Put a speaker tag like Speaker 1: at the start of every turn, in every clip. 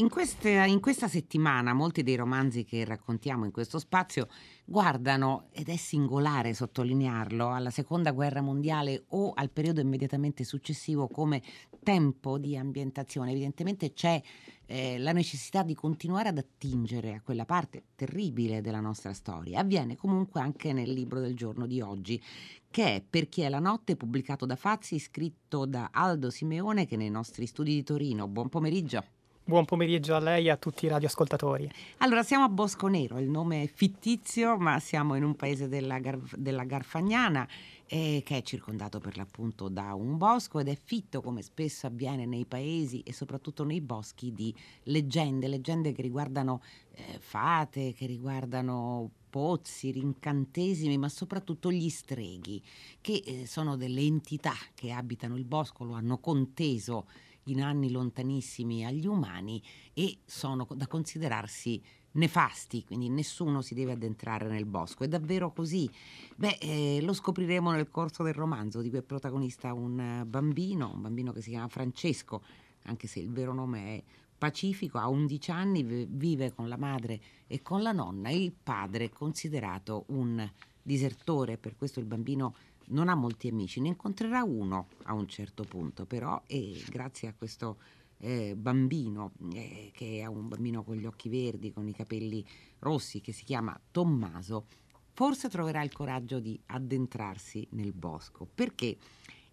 Speaker 1: In queste in questa settimana molti dei romanzi che raccontiamo in questo spazio guardano, ed è singolare sottolinearlo, alla seconda guerra mondiale o al periodo immediatamente successivo come tempo di ambientazione. Evidentemente c'è eh, la necessità di continuare ad attingere a quella parte terribile della nostra storia. Avviene comunque anche nel libro del giorno di oggi, che è Per chi è la notte, pubblicato da Fazzi, scritto da Aldo Simeone, che nei nostri studi di Torino. Buon pomeriggio.
Speaker 2: Buon pomeriggio a lei e a tutti i radioascoltatori.
Speaker 1: Allora, siamo a Bosco Nero, il nome è fittizio, ma siamo in un paese della, Gar- della Garfagnana eh, che è circondato per l'appunto da un bosco ed è fitto, come spesso avviene nei paesi e soprattutto nei boschi, di leggende, leggende che riguardano eh, fate, che riguardano pozzi, rincantesimi, ma soprattutto gli streghi, che eh, sono delle entità che abitano il bosco, lo hanno conteso in anni lontanissimi agli umani e sono da considerarsi nefasti, quindi nessuno si deve addentrare nel bosco. È davvero così? Beh, eh, lo scopriremo nel corso del romanzo, di cui è protagonista un bambino, un bambino che si chiama Francesco, anche se il vero nome è Pacifico, ha 11 anni, vive con la madre e con la nonna, il padre è considerato un disertore, per questo il bambino non ha molti amici, ne incontrerà uno a un certo punto, però e grazie a questo eh, bambino, eh, che è un bambino con gli occhi verdi, con i capelli rossi, che si chiama Tommaso, forse troverà il coraggio di addentrarsi nel bosco, perché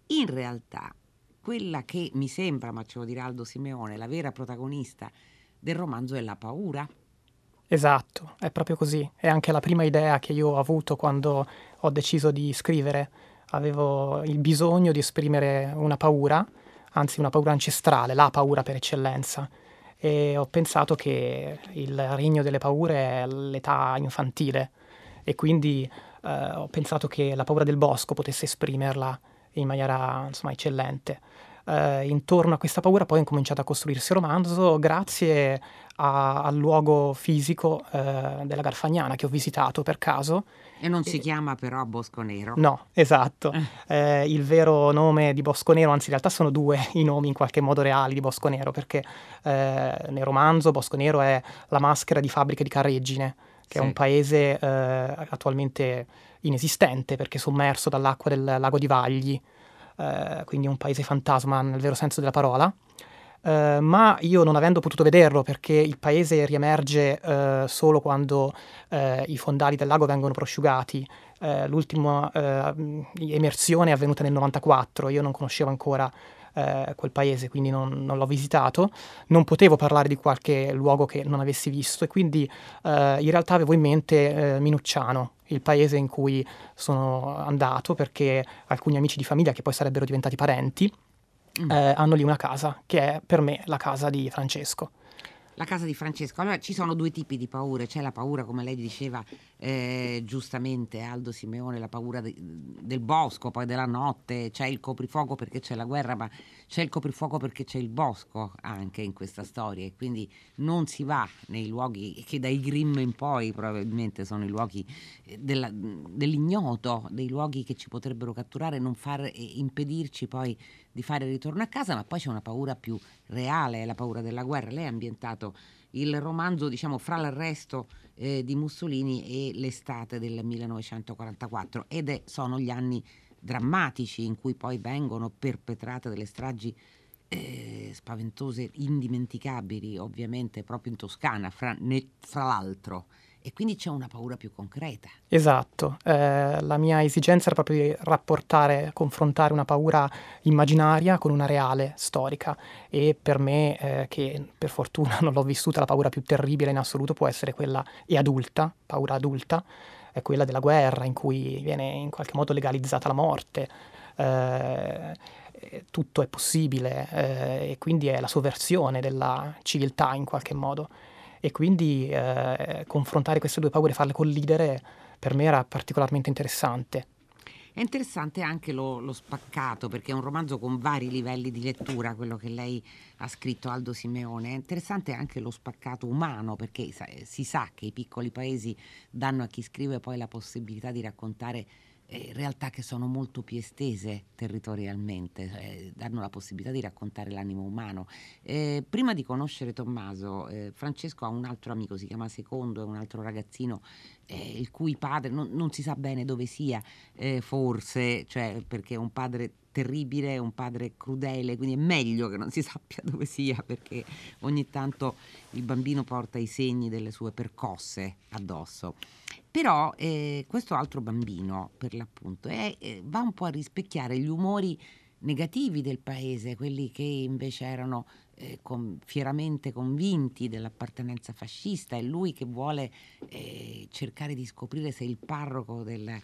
Speaker 1: in realtà quella che mi sembra, ma ce lo dirà Aldo Simeone, la vera protagonista del romanzo è la paura.
Speaker 2: Esatto, è proprio così. È anche la prima idea che io ho avuto quando ho deciso di scrivere. Avevo il bisogno di esprimere una paura, anzi una paura ancestrale, la paura per eccellenza. E ho pensato che il regno delle paure è l'età infantile e quindi eh, ho pensato che la paura del bosco potesse esprimerla in maniera insomma, eccellente eh, intorno a questa paura poi ho incominciato a costruirsi il romanzo grazie a, al luogo fisico eh, della Garfagnana che ho visitato per caso.
Speaker 1: E non si e... chiama però Bosco Nero.
Speaker 2: No, esatto. Eh. eh, il vero nome di Bosco Nero, anzi in realtà sono due i nomi in qualche modo reali di Bosco Nero, perché eh, nel romanzo Bosco Nero è la maschera di fabbriche di Carreggine, che sì. è un paese eh, attualmente inesistente perché sommerso dall'acqua del lago di Vagli eh, quindi un paese fantasma nel vero senso della parola. Uh, ma io non avendo potuto vederlo perché il paese riemerge uh, solo quando uh, i fondali del lago vengono prosciugati, l'ultima emersione è avvenuta nel 94, io non conoscevo ancora quel paese, quindi non, non, l'ho visitato, non potevo parlare di qualche luogo che non avessi visto e quindi in realtà avevo in mente Minucciano, il paese in cui sono andato perché alcuni amici di famiglia che poi sarebbero diventati parenti mm. eh, hanno lì una casa che è per me la casa di Francesco
Speaker 1: la casa di Francesco. Allora ci sono due tipi di paure, c'è la paura, come lei diceva eh, giustamente Aldo Simeone, la paura de- del bosco, poi della notte, c'è il coprifuoco perché c'è la guerra, ma c'è il coprifuoco perché c'è il bosco anche in questa storia e quindi non si va nei luoghi che dai Grimm in poi probabilmente sono i luoghi eh, della, dell'ignoto, dei luoghi che ci potrebbero catturare, non far impedirci poi di fare ritorno a casa, ma poi c'è una paura più reale, la paura della guerra. Lei ha ambientato il romanzo, diciamo, fra l'arresto eh, di Mussolini e l'estate del 1944 ed è, sono gli anni drammatici in cui poi vengono perpetrate delle stragi eh, spaventose, indimenticabili, ovviamente proprio in Toscana, fra, ne, fra l'altro e quindi c'è una paura più concreta.
Speaker 2: Esatto, eh, la mia esigenza era proprio di rapportare, confrontare una paura immaginaria con una reale storica e per me, eh, che per fortuna non l'ho vissuta, la paura più terribile in assoluto può essere quella, e adulta, paura adulta, è quella della guerra in cui viene in qualche modo legalizzata la morte. Eh, tutto è possibile eh, e quindi è la sovversione della civiltà in qualche modo e quindi eh, confrontare queste due paure farle collidere per me era particolarmente interessante.
Speaker 1: È interessante anche lo, lo, spaccato, perché è un romanzo con vari livelli di lettura, quello che lei ha scritto Aldo Simeone. È interessante anche lo spaccato umano, perché si sa che i piccoli paesi danno a chi scrive poi la possibilità di raccontare eh, realtà che sono molto più estese territorialmente, eh, danno la possibilità di raccontare l'animo umano. Eh, prima di conoscere Tommaso, eh, Francesco ha un altro amico, si chiama Secondo, è un altro ragazzino eh, il cui padre non, non, si sa bene dove sia, forse, cioè perché è un padre terribile, un padre crudele, quindi è meglio che non si sappia dove sia perché ogni tanto il bambino porta i segni delle sue percosse addosso. Però eh, questo altro bambino, per l'appunto, è, eh, va un po' a rispecchiare gli umori negativi del paese, quelli che invece erano eh, con, fieramente convinti dell'appartenenza fascista, è lui che vuole eh, cercare di scoprire se il parroco del,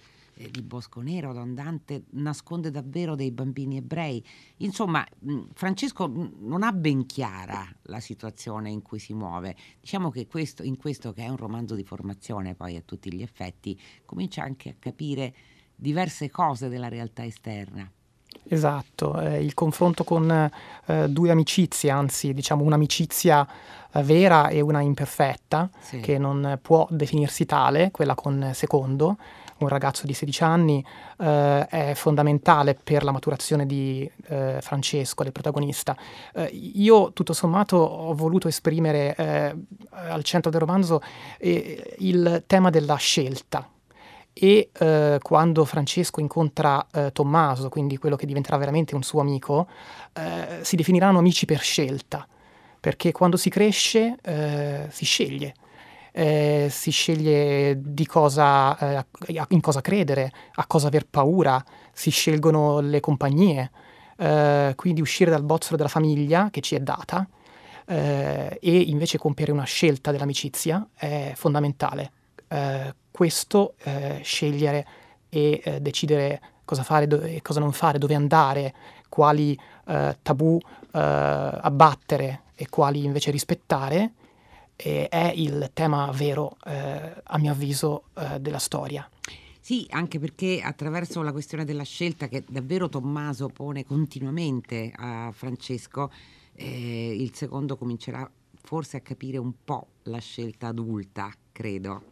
Speaker 1: di Bosco Nero, Don Dante, nasconde davvero dei bambini ebrei. Insomma, Francesco non ha ben chiara la situazione in cui si muove. Diciamo che questo, in questo, che è un romanzo di formazione poi a tutti gli effetti, comincia anche a capire diverse cose della realtà esterna.
Speaker 2: Esatto, eh, il confronto con eh, due amicizie, anzi diciamo un'amicizia eh, vera e una imperfetta, sì. che non può definirsi tale, quella con Secondo, un ragazzo di 16 anni, eh, è fondamentale per la maturazione di eh, Francesco, del protagonista. Eh, io, tutto sommato, ho voluto esprimere eh, al centro del romanzo eh, il tema della scelta. E eh, quando Francesco incontra Tommaso, quindi quello che diventerà veramente un suo amico, si definiranno amici per scelta, perché quando si cresce si sceglie eh, si sceglie cosa, eh, in cosa credere, a cosa aver paura, si scelgono le compagnie, eh, quindi uscire dal bozzolo della famiglia che ci è data eh, e invece compiere una scelta dell'amicizia è fondamentale. Eh, questo scegliere e decidere cosa fare e do- cosa non fare, dove andare, quali tabù abbattere e quali invece rispettare, e è il tema vero, eh, a mio avviso, eh, della storia.
Speaker 1: Sì, anche perché attraverso la questione della scelta che davvero Tommaso pone continuamente a Francesco, eh, il secondo comincerà forse a capire un po' la scelta adulta, credo.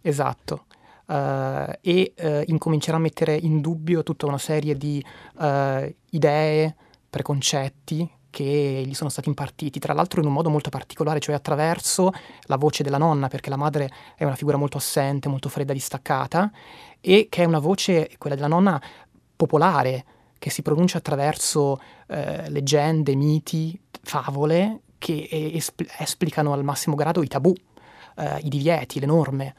Speaker 2: Esatto. Uh, e uh, incomincerà a mettere in dubbio tutta una serie di uh, idee, preconcetti che gli sono stati impartiti, tra l'altro in un modo molto particolare, cioè attraverso la voce della nonna, perché la madre è una figura molto assente, molto fredda, distaccata, e che è una voce, quella della nonna, popolare, che si pronuncia attraverso eh, leggende, miti, favole, che espl- esplicano al massimo grado i tabù, eh, i divieti, le norme.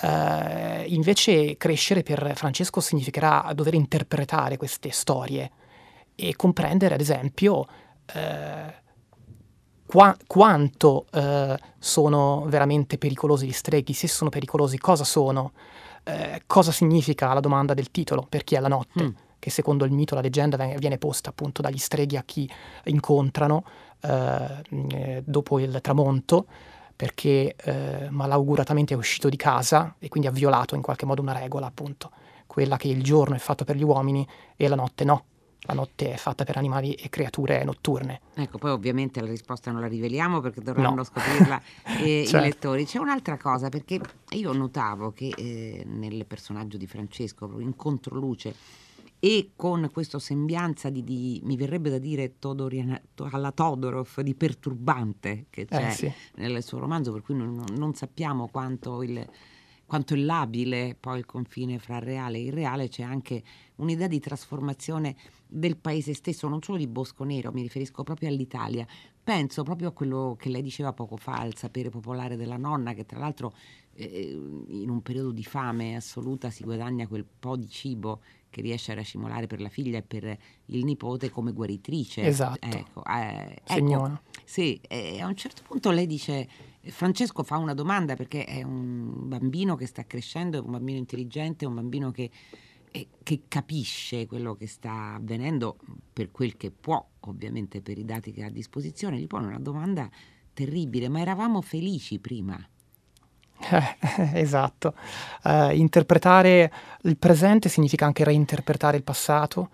Speaker 2: Uh, invece crescere per Francesco significherà dover interpretare queste storie e comprendere, ad esempio, eh, qua, quanto eh, sono veramente pericolosi gli streghi, se sono pericolosi, cosa sono, eh, cosa significa la domanda del titolo per chi è la notte. Mm. che secondo il mito, la leggenda viene posta appunto dagli streghi a chi incontrano eh, eh, dopo il tramonto, perché malauguratamente è uscito di casa e quindi ha violato in qualche modo una regola, appunto, quella che il giorno è fatto per gli uomini e la notte no la notte è fatta per animali e creature notturne.
Speaker 1: Ecco, poi ovviamente la risposta non la riveliamo perché dovranno no. scoprirla eh, certo. i lettori. C'è un'altra cosa, perché io notavo che eh, nel personaggio di Francesco, in controluce, e con questa sembianza di, di, mi verrebbe da dire Todoriana, alla Todorov di perturbante che c'è eh, sì. nel suo romanzo, per cui non, non sappiamo quanto il quanto è labile poi il confine fra reale e irreale, c'è anche un'idea di trasformazione del paese stesso, non solo di Bosco Nero, mi riferisco proprio all'Italia. Penso proprio a quello che lei diceva poco fa, al sapere popolare della nonna, che tra l'altro eh, in un periodo di fame assoluta si guadagna quel po' di cibo che riesce a racimolare per la figlia e per il nipote come guaritrice.
Speaker 2: Esatto.
Speaker 1: Ecco,
Speaker 2: eh, ecco
Speaker 1: sì, eh, a un certo punto lei dice Francesco fa una domanda perché è un bambino che sta crescendo, è un bambino intelligente, è un bambino che, eh, che, capisce quello che sta avvenendo per quel che può, ovviamente per i dati che ha a disposizione. Gli pone una domanda terribile, ma eravamo felici prima?
Speaker 2: Eh, esatto. Uh, interpretare il presente significa anche reinterpretare il passato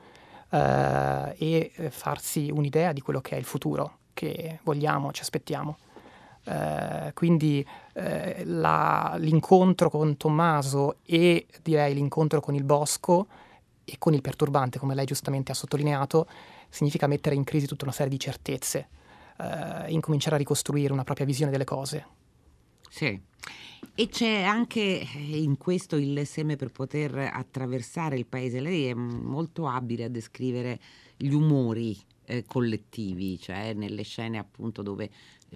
Speaker 2: uh, e farsi un'idea di quello che è il futuro che vogliamo, ci aspettiamo. Eh, quindi eh, la, l'incontro con Tommaso e direi l'incontro con il bosco e con il perturbante, come lei giustamente ha sottolineato, significa mettere in crisi tutta una serie di certezze, eh, incominciare a ricostruire una propria visione delle cose.
Speaker 1: Sì. E c'è anche eh, in questo il seme per poter attraversare il paese. Lei è molto abile a descrivere gli umori eh, collettivi, cioè nelle scene appunto dove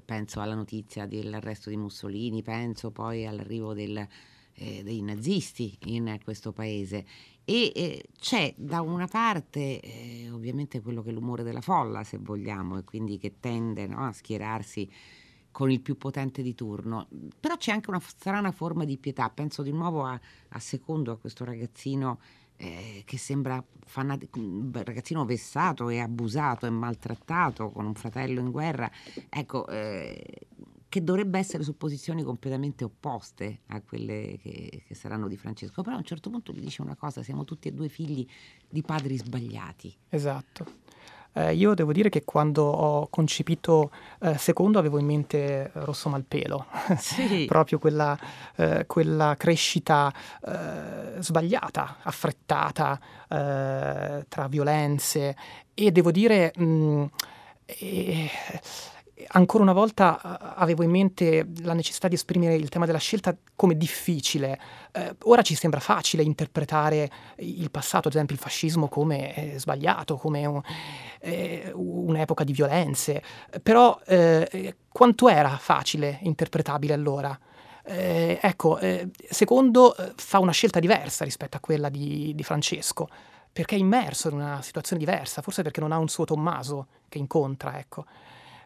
Speaker 1: penso alla notizia dell'arresto di Mussolini, penso poi all'arrivo del, eh, dei nazisti in questo paese. E eh, c'è da una parte eh, ovviamente quello che è l'umore della folla, se vogliamo, e quindi che tende no, a schierarsi con il più potente di turno, però c'è anche una strana forma di pietà, penso di nuovo a, a Secondo, a questo ragazzino eh, che sembra fanati- un ragazzino vessato e abusato e maltrattato con un fratello in guerra, ecco, eh, che dovrebbe essere su posizioni completamente opposte a quelle che, che, saranno di Francesco, però a un certo punto gli dice una cosa, siamo tutti e due figli di padri sbagliati.
Speaker 2: Esatto. Eh, io devo dire che quando ho concepito eh, Secondo avevo in mente Rosso Malpelo, sì. proprio quella, eh, quella crescita eh, sbagliata, affrettata eh, tra violenze e devo dire... Mh, mm, e, ancora una volta avevo in mente la necessità di esprimere il tema della scelta come difficile. Eh, ora ci sembra facile interpretare il passato, ad esempio il fascismo, come eh, sbagliato, come un, eh, un'epoca di violenze, però eh, quanto era facile interpretabile allora? Eh, ecco, eh, secondo fa una scelta diversa rispetto a quella di, di Francesco perché è immerso in una situazione diversa, forse perché non ha un suo Tommaso che incontra, ecco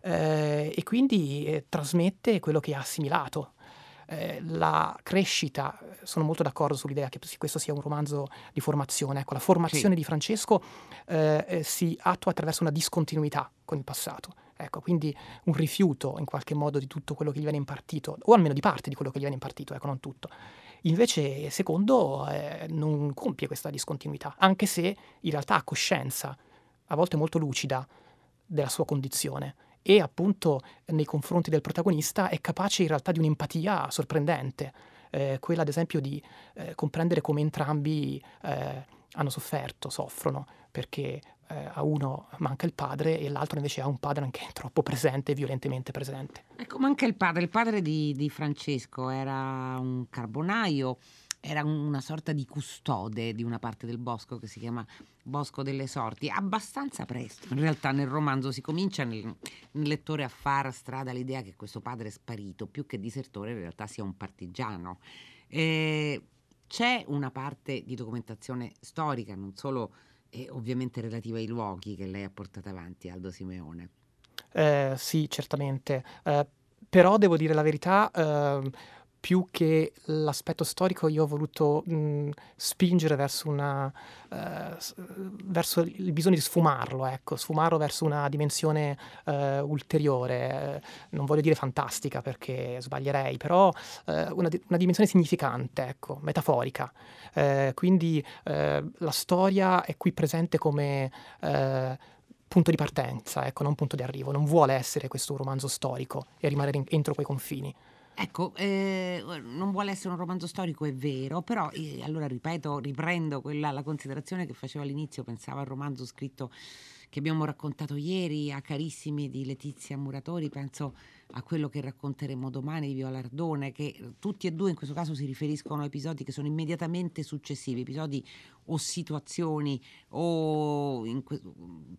Speaker 2: eh, e quindi eh, trasmette quello che ha assimilato. Eh, la crescita, sono molto d'accordo sull'idea che questo sia un romanzo di formazione. Ecco, la formazione sì. di Francesco eh, eh, si attua attraverso una discontinuità con il passato. Ecco, quindi un rifiuto in qualche modo di tutto quello che gli viene impartito, o almeno di parte di quello che gli viene impartito, ecco, non tutto. Invece, secondo, eh, non compie questa discontinuità, anche se in realtà ha coscienza, a volte molto lucida, della sua condizione e appunto nei confronti del protagonista è capace in realtà di un'empatia sorprendente, eh, quella ad esempio di eh, comprendere come entrambi eh, hanno sofferto, soffrono, perché eh, a uno manca il padre e l'altro invece ha un padre anche troppo presente, violentemente presente.
Speaker 1: Ecco, manca il padre. Il padre di, di Francesco era un carbonaio era una sorta di custode di una parte del bosco che si chiama Bosco delle Sorti. Abbastanza presto, in realtà nel romanzo si comincia nel, nel lettore a far strada l'idea che questo padre sparito, più che disertore in realtà sia un partigiano. Eh, c'è una parte di documentazione storica, non solo eh, ovviamente relativa ai luoghi che lei ha portato avanti, Aldo Simeone.
Speaker 2: Eh, sì, certamente. Eh, però devo dire la verità, ehm, più che l'aspetto storico io ho voluto mh, spingere verso, una, uh, verso il bisogno di sfumarlo, ecco, sfumarlo verso una dimensione uh, ulteriore, non voglio dire fantastica perché sbaglierei, però uh, una, una, dimensione significante, ecco, metaforica. quindi la storia è qui presente come punto di partenza, ecco, non punto di arrivo, non vuole essere questo romanzo storico e rimanere in, entro quei confini.
Speaker 1: Ecco, eh, non vuole essere un romanzo storico, è vero, però eh, allora ripeto, riprendo quella, la considerazione che facevo all'inizio, pensavo al romanzo scritto che abbiamo raccontato ieri a Carissimi di Letizia Muratori, penso a quello che racconteremo domani di Violardone, che tutti e due in questo caso si riferiscono a episodi che sono immediatamente successivi, episodi o situazioni o que-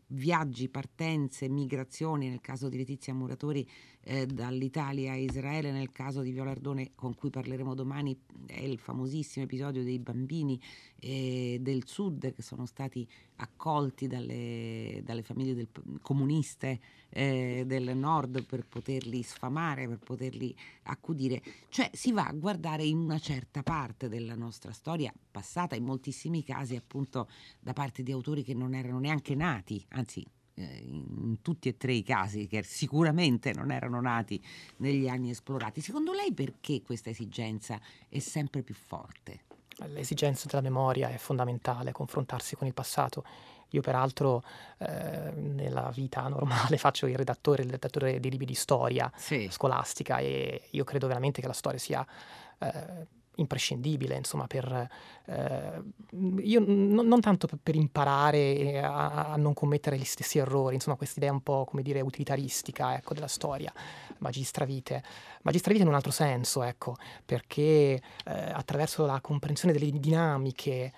Speaker 1: viaggi, partenze, migrazioni, nel caso di Letizia Muratori eh, dall'Italia a Israele, nel caso di Violardone con cui parleremo domani è il famosissimo episodio dei bambini eh, del sud che sono stati accolti dalle, dalle famiglie del, comuniste eh, del nord per poterli sfamare, per poterli accudire. Cioè si va a guardare in una certa parte della nostra storia passata, in moltissimi casi appunto da parte di autori che non erano neanche nati, anzi eh, in tutti e tre i casi che sicuramente non erano nati negli anni esplorati. Secondo lei perché questa esigenza è sempre più forte?
Speaker 2: L'esigenza della memoria è fondamentale, confrontarsi con il passato Io peraltro eh, nella vita normale faccio il redattore, il redattore dei libri di storia sì. scolastica e io credo veramente che la storia sia eh, imprescindibile, insomma, per, eh, io n- non tanto per, imparare a, a, non commettere gli stessi errori, insomma, questa idea un po', come dire, utilitaristica, ecco, della storia, magistravite, magistravite in un altro senso, ecco, perché eh, attraverso la comprensione delle dinamiche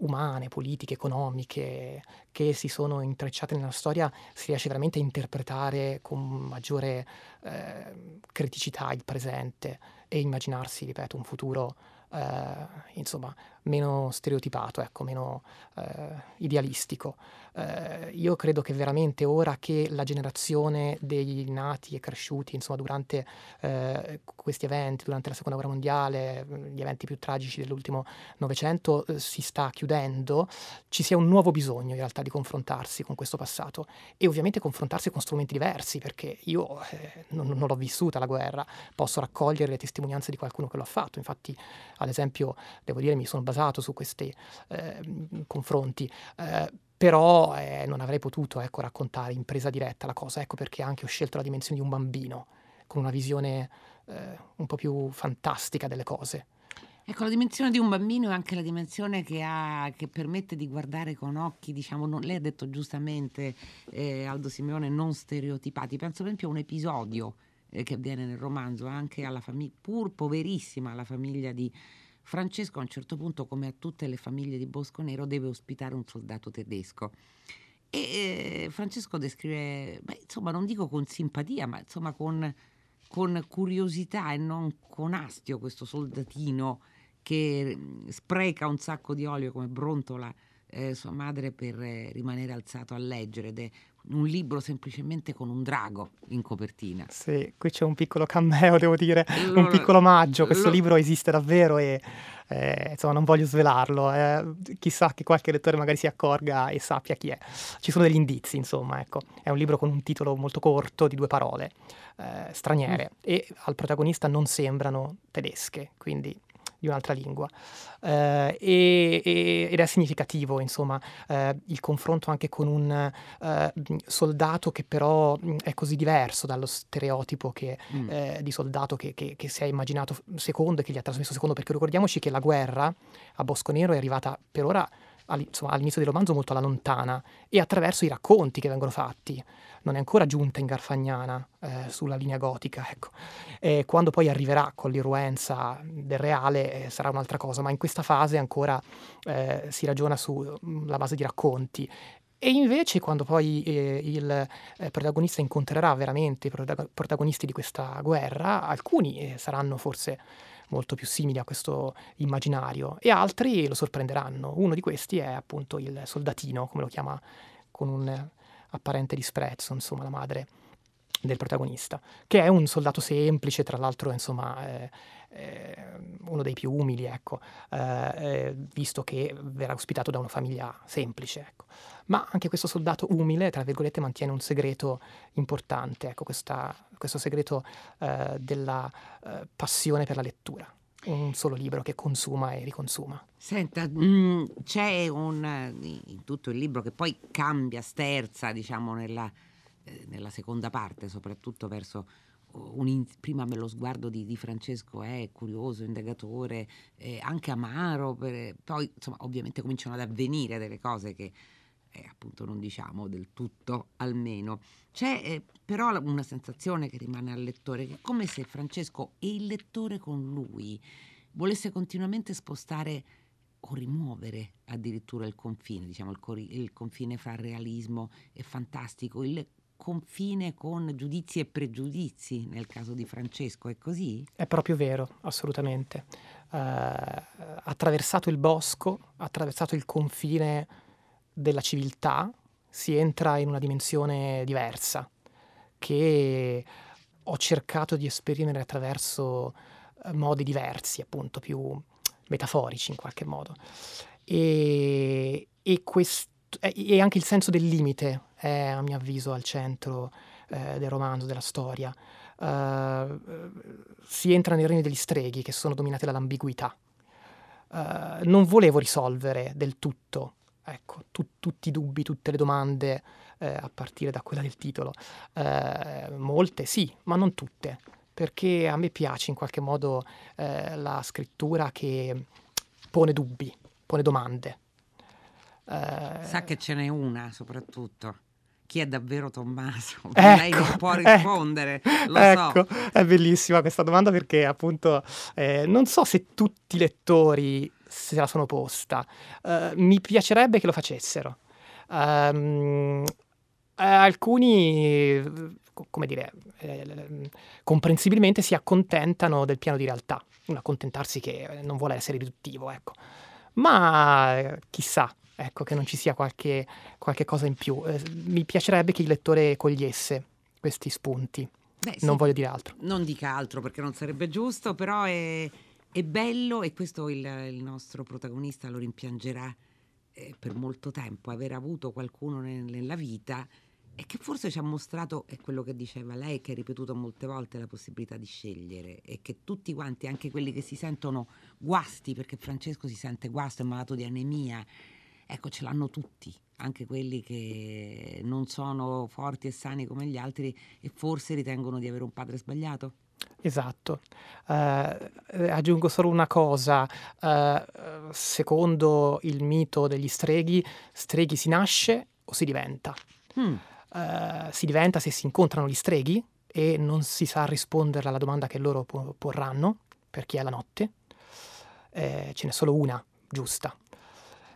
Speaker 2: umane, politiche, economiche che si sono intrecciate nella storia, si riesce veramente a interpretare con maggiore eh, criticità il presente e immaginarsi, ripeto, un futuro eh, insomma, meno stereotipato, ecco, meno eh, idealistico. Eh, io credo che veramente ora che la generazione dei nati e cresciuti insomma, durante eh, questi eventi, durante la seconda guerra mondiale, gli eventi più tragici dell'ultimo Novecento, eh, si sta chiudendo, ci sia un nuovo bisogno in realtà di confrontarsi con questo passato e ovviamente confrontarsi con strumenti diversi, perché io eh, non, non l'ho vissuta la guerra, posso raccogliere le testimonianze di qualcuno che lo ha fatto, infatti ad esempio devo dire mi sono basato su questi eh, confronti. Eh, però eh, non avrei potuto ecco, raccontare in presa diretta la cosa, ecco perché anche ho scelto la dimensione di un bambino, con una visione eh, un po' più fantastica delle cose.
Speaker 1: Ecco, la dimensione di un bambino è anche la dimensione che, ha, che permette di guardare con occhi, diciamo, non, lei ha detto giustamente, eh, Aldo Simeone, non stereotipati. Penso per esempio a un episodio eh, che avviene nel romanzo, anche alla famiglia, pur poverissima, alla famiglia di Francesco a un certo punto, come a tutte le famiglie di Bosco Nero, deve ospitare un soldato tedesco. E eh, Francesco descrive, beh, insomma, non dico con simpatia, ma insomma con, con curiosità e non con astio questo soldatino che mm, spreca un sacco di olio come brontola eh, sua madre per eh, rimanere alzato a leggere ed è un libro semplicemente con un drago in copertina.
Speaker 2: Sì, qui c'è un piccolo cameo, devo dire, lo, un piccolo omaggio. Questo lo... libro esiste davvero e eh, insomma non voglio svelarlo. Eh. Chissà che qualche lettore magari si accorga e sappia chi è. Ci sono degli indizi, insomma, ecco. È un libro con un titolo molto corto di due parole, eh, straniere, mm. e al protagonista non sembrano tedesche, quindi di un'altra lingua. Eh, e, e, ed è significativo, insomma, eh, il confronto anche con un eh, soldato che però è così diverso dallo stereotipo che, mm. Eh, di soldato che, che, che, si è immaginato secondo e che gli ha trasmesso secondo, perché ricordiamoci che la guerra a Bosco Nero è arrivata per ora all'inizio del romanzo molto alla lontana e attraverso i racconti che vengono fatti. Non è ancora giunta in Garfagnana eh, sulla linea gotica. Ecco. E quando poi arriverà con l'irruenza del reale eh, sarà un'altra cosa, ma in questa fase ancora eh, si ragiona sulla mm, base di racconti e invece quando poi eh, il eh, protagonista incontrerà veramente i protagonisti di questa guerra, alcuni eh, saranno forse molto più simili a questo immaginario e altri lo sorprenderanno. Uno di questi è appunto il soldatino, come lo chiama con un apparente disprezzo, insomma, la madre del protagonista, che è un soldato semplice, tra l'altro, insomma, eh, eh, uno dei più umili, ecco, eh, eh visto che verrà ospitato da una famiglia semplice, ecco. Ma anche questo soldato umile, tra virgolette, mantiene un segreto importante, ecco, questa, questo segreto eh, della eh, passione per la lettura un solo libro che consuma e riconsuma.
Speaker 1: Senta, mm, c'è un in tutto il libro che poi cambia, sterza, diciamo, nella, eh, nella seconda parte, soprattutto verso un, prima lo sguardo di, di, Francesco è curioso, indagatore, eh, anche amaro, per, poi insomma ovviamente cominciano ad avvenire delle cose che eh, appunto non diciamo del tutto almeno. C'è eh, però una sensazione che rimane al lettore, che è come se Francesco e il lettore con lui volesse continuamente spostare o rimuovere addirittura il confine, diciamo il, cori- il confine fra realismo e fantastico, il confine con giudizi e pregiudizi nel caso di Francesco, è così?
Speaker 2: È proprio vero, assolutamente. Uh, attraversato il bosco, attraversato il confine della civiltà, si entra in una dimensione diversa che ho cercato di esprimere attraverso eh, modi diversi, appunto più metaforici in qualche modo. E, e, quest, e anche il senso del limite è, a mio avviso, al centro eh, del romanzo, della storia. Uh, si entra nei regni degli streghi che sono dominati dall'ambiguità. Uh, non volevo risolvere del tutto ecco, tu, tutti i dubbi, tutte le domande, eh, a partire da quella del titolo. Eh, molte sì, ma non tutte, perché a me piace in qualche modo eh, la scrittura che pone dubbi, pone domande.
Speaker 1: Eh, Sa che ce n'è una soprattutto chi è davvero Tommaso?
Speaker 2: Ecco,
Speaker 1: Lei non può ecco. rispondere,
Speaker 2: ecco, ecco, so. È bellissima questa domanda perché appunto eh, non so se tutti i lettori se la sono posta. Uh, mi piacerebbe che lo facessero. Um, alcuni, come dire, eh, comprensibilmente si accontentano del piano di realtà, un accontentarsi che non vuole essere riduttivo, ecco. Ma eh, chissà, ecco, che non ci sia qualche, qualche cosa in più. Eh, mi piacerebbe che il lettore cogliesse questi spunti. Beh, non sì, voglio dire altro.
Speaker 1: Non dica altro perché non sarebbe giusto, però è, è bello e questo il, il, nostro protagonista lo rimpiangerà eh, per molto tempo, aver avuto qualcuno nel, nella vita e che forse ci ha mostrato, è quello che diceva lei, che ha ripetuto molte volte la possibilità di scegliere e che tutti quanti, anche quelli che si sentono guasti, perché Francesco si sente guasto, è malato di anemia, ecco, ce l'hanno tutti, anche quelli che non sono forti e sani come gli altri e forse ritengono di avere un padre sbagliato.
Speaker 2: Esatto. Uh, aggiungo solo una cosa, uh, secondo il mito degli streghi, streghi si nasce o si diventa. Mm. Uh, si diventa se si incontrano gli streghi e non si sa rispondere alla domanda che loro porranno, per chi è la notte. Eh, ce n'è solo una giusta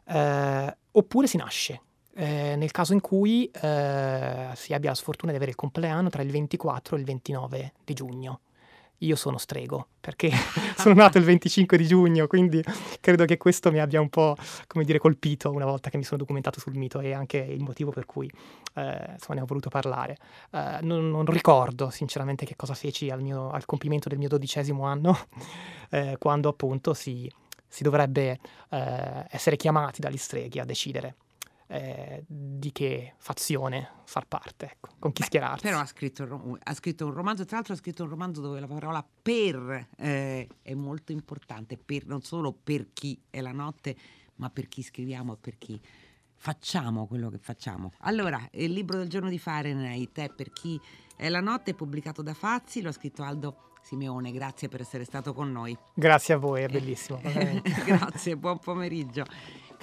Speaker 2: eh, oppure si nasce. Eh, nel caso in cui eh, si abbia la sfortuna di avere il compleanno tra il 24 e il 29 di giugno. Io sono strego perché sono nato il 25 di giugno, quindi credo che questo mi abbia un po' come dire, colpito una volta che mi sono documentato sul mito e anche il motivo per cui eh, insomma, ne ho voluto parlare. Eh, non, non, ricordo sinceramente che cosa feci al, mio, al compimento del mio dodicesimo anno, eh, quando appunto si, si dovrebbe eh, essere chiamati dagli streghi a decidere eh, di che fazione far parte, ecco, con chi Beh, schierarsi.
Speaker 1: Però ha scritto, ha scritto, un romanzo, tra l'altro ha scritto un romanzo dove la parola per eh, è molto importante, per, non solo per chi è la notte, ma per chi scriviamo e per chi facciamo quello che facciamo. Allora, il libro del giorno di Fahrenheit è per chi è la notte, è pubblicato da Fazzi, lo ha scritto Aldo Simeone, grazie per essere stato con noi.
Speaker 2: Grazie a voi, è bellissimo.
Speaker 1: grazie, buon pomeriggio.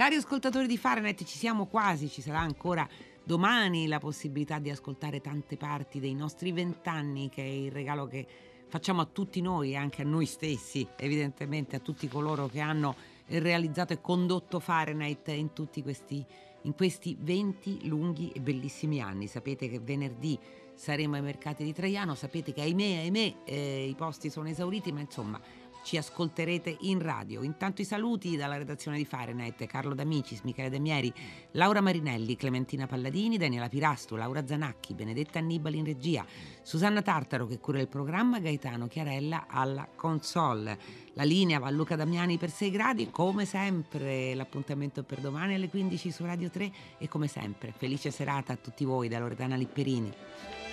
Speaker 1: Cari ascoltatori di Fahrenheit, ci siamo quasi, ci sarà ancora domani la possibilità di ascoltare tante parti dei nostri vent'anni, che è il regalo che facciamo a tutti noi e anche a noi stessi, evidentemente a tutti coloro che hanno realizzato e condotto Fahrenheit in tutti questi, in questi 20 lunghi e bellissimi anni. Sapete che venerdì saremo ai mercati di Traiano. Sapete che ahimè, ahimè, eh, i posti sono esauriti, ma insomma ci ascolterete in radio. Intanto i saluti dalla redazione di Fahrenheit, Carlo D'Amicis, Michele Demieri, Laura Marinelli, Clementina Palladini, Daniela Pirastu, Laura Zanacchi, Benedetta Annibali in regia, Susanna Tartaro che cura il programma, Gaetano Chiarella alla console. La linea va a Luca Damiani per 6 gradi, come sempre l'appuntamento per domani alle 15 su Radio 3 e come sempre felice serata a tutti voi da Loredana Lipperini.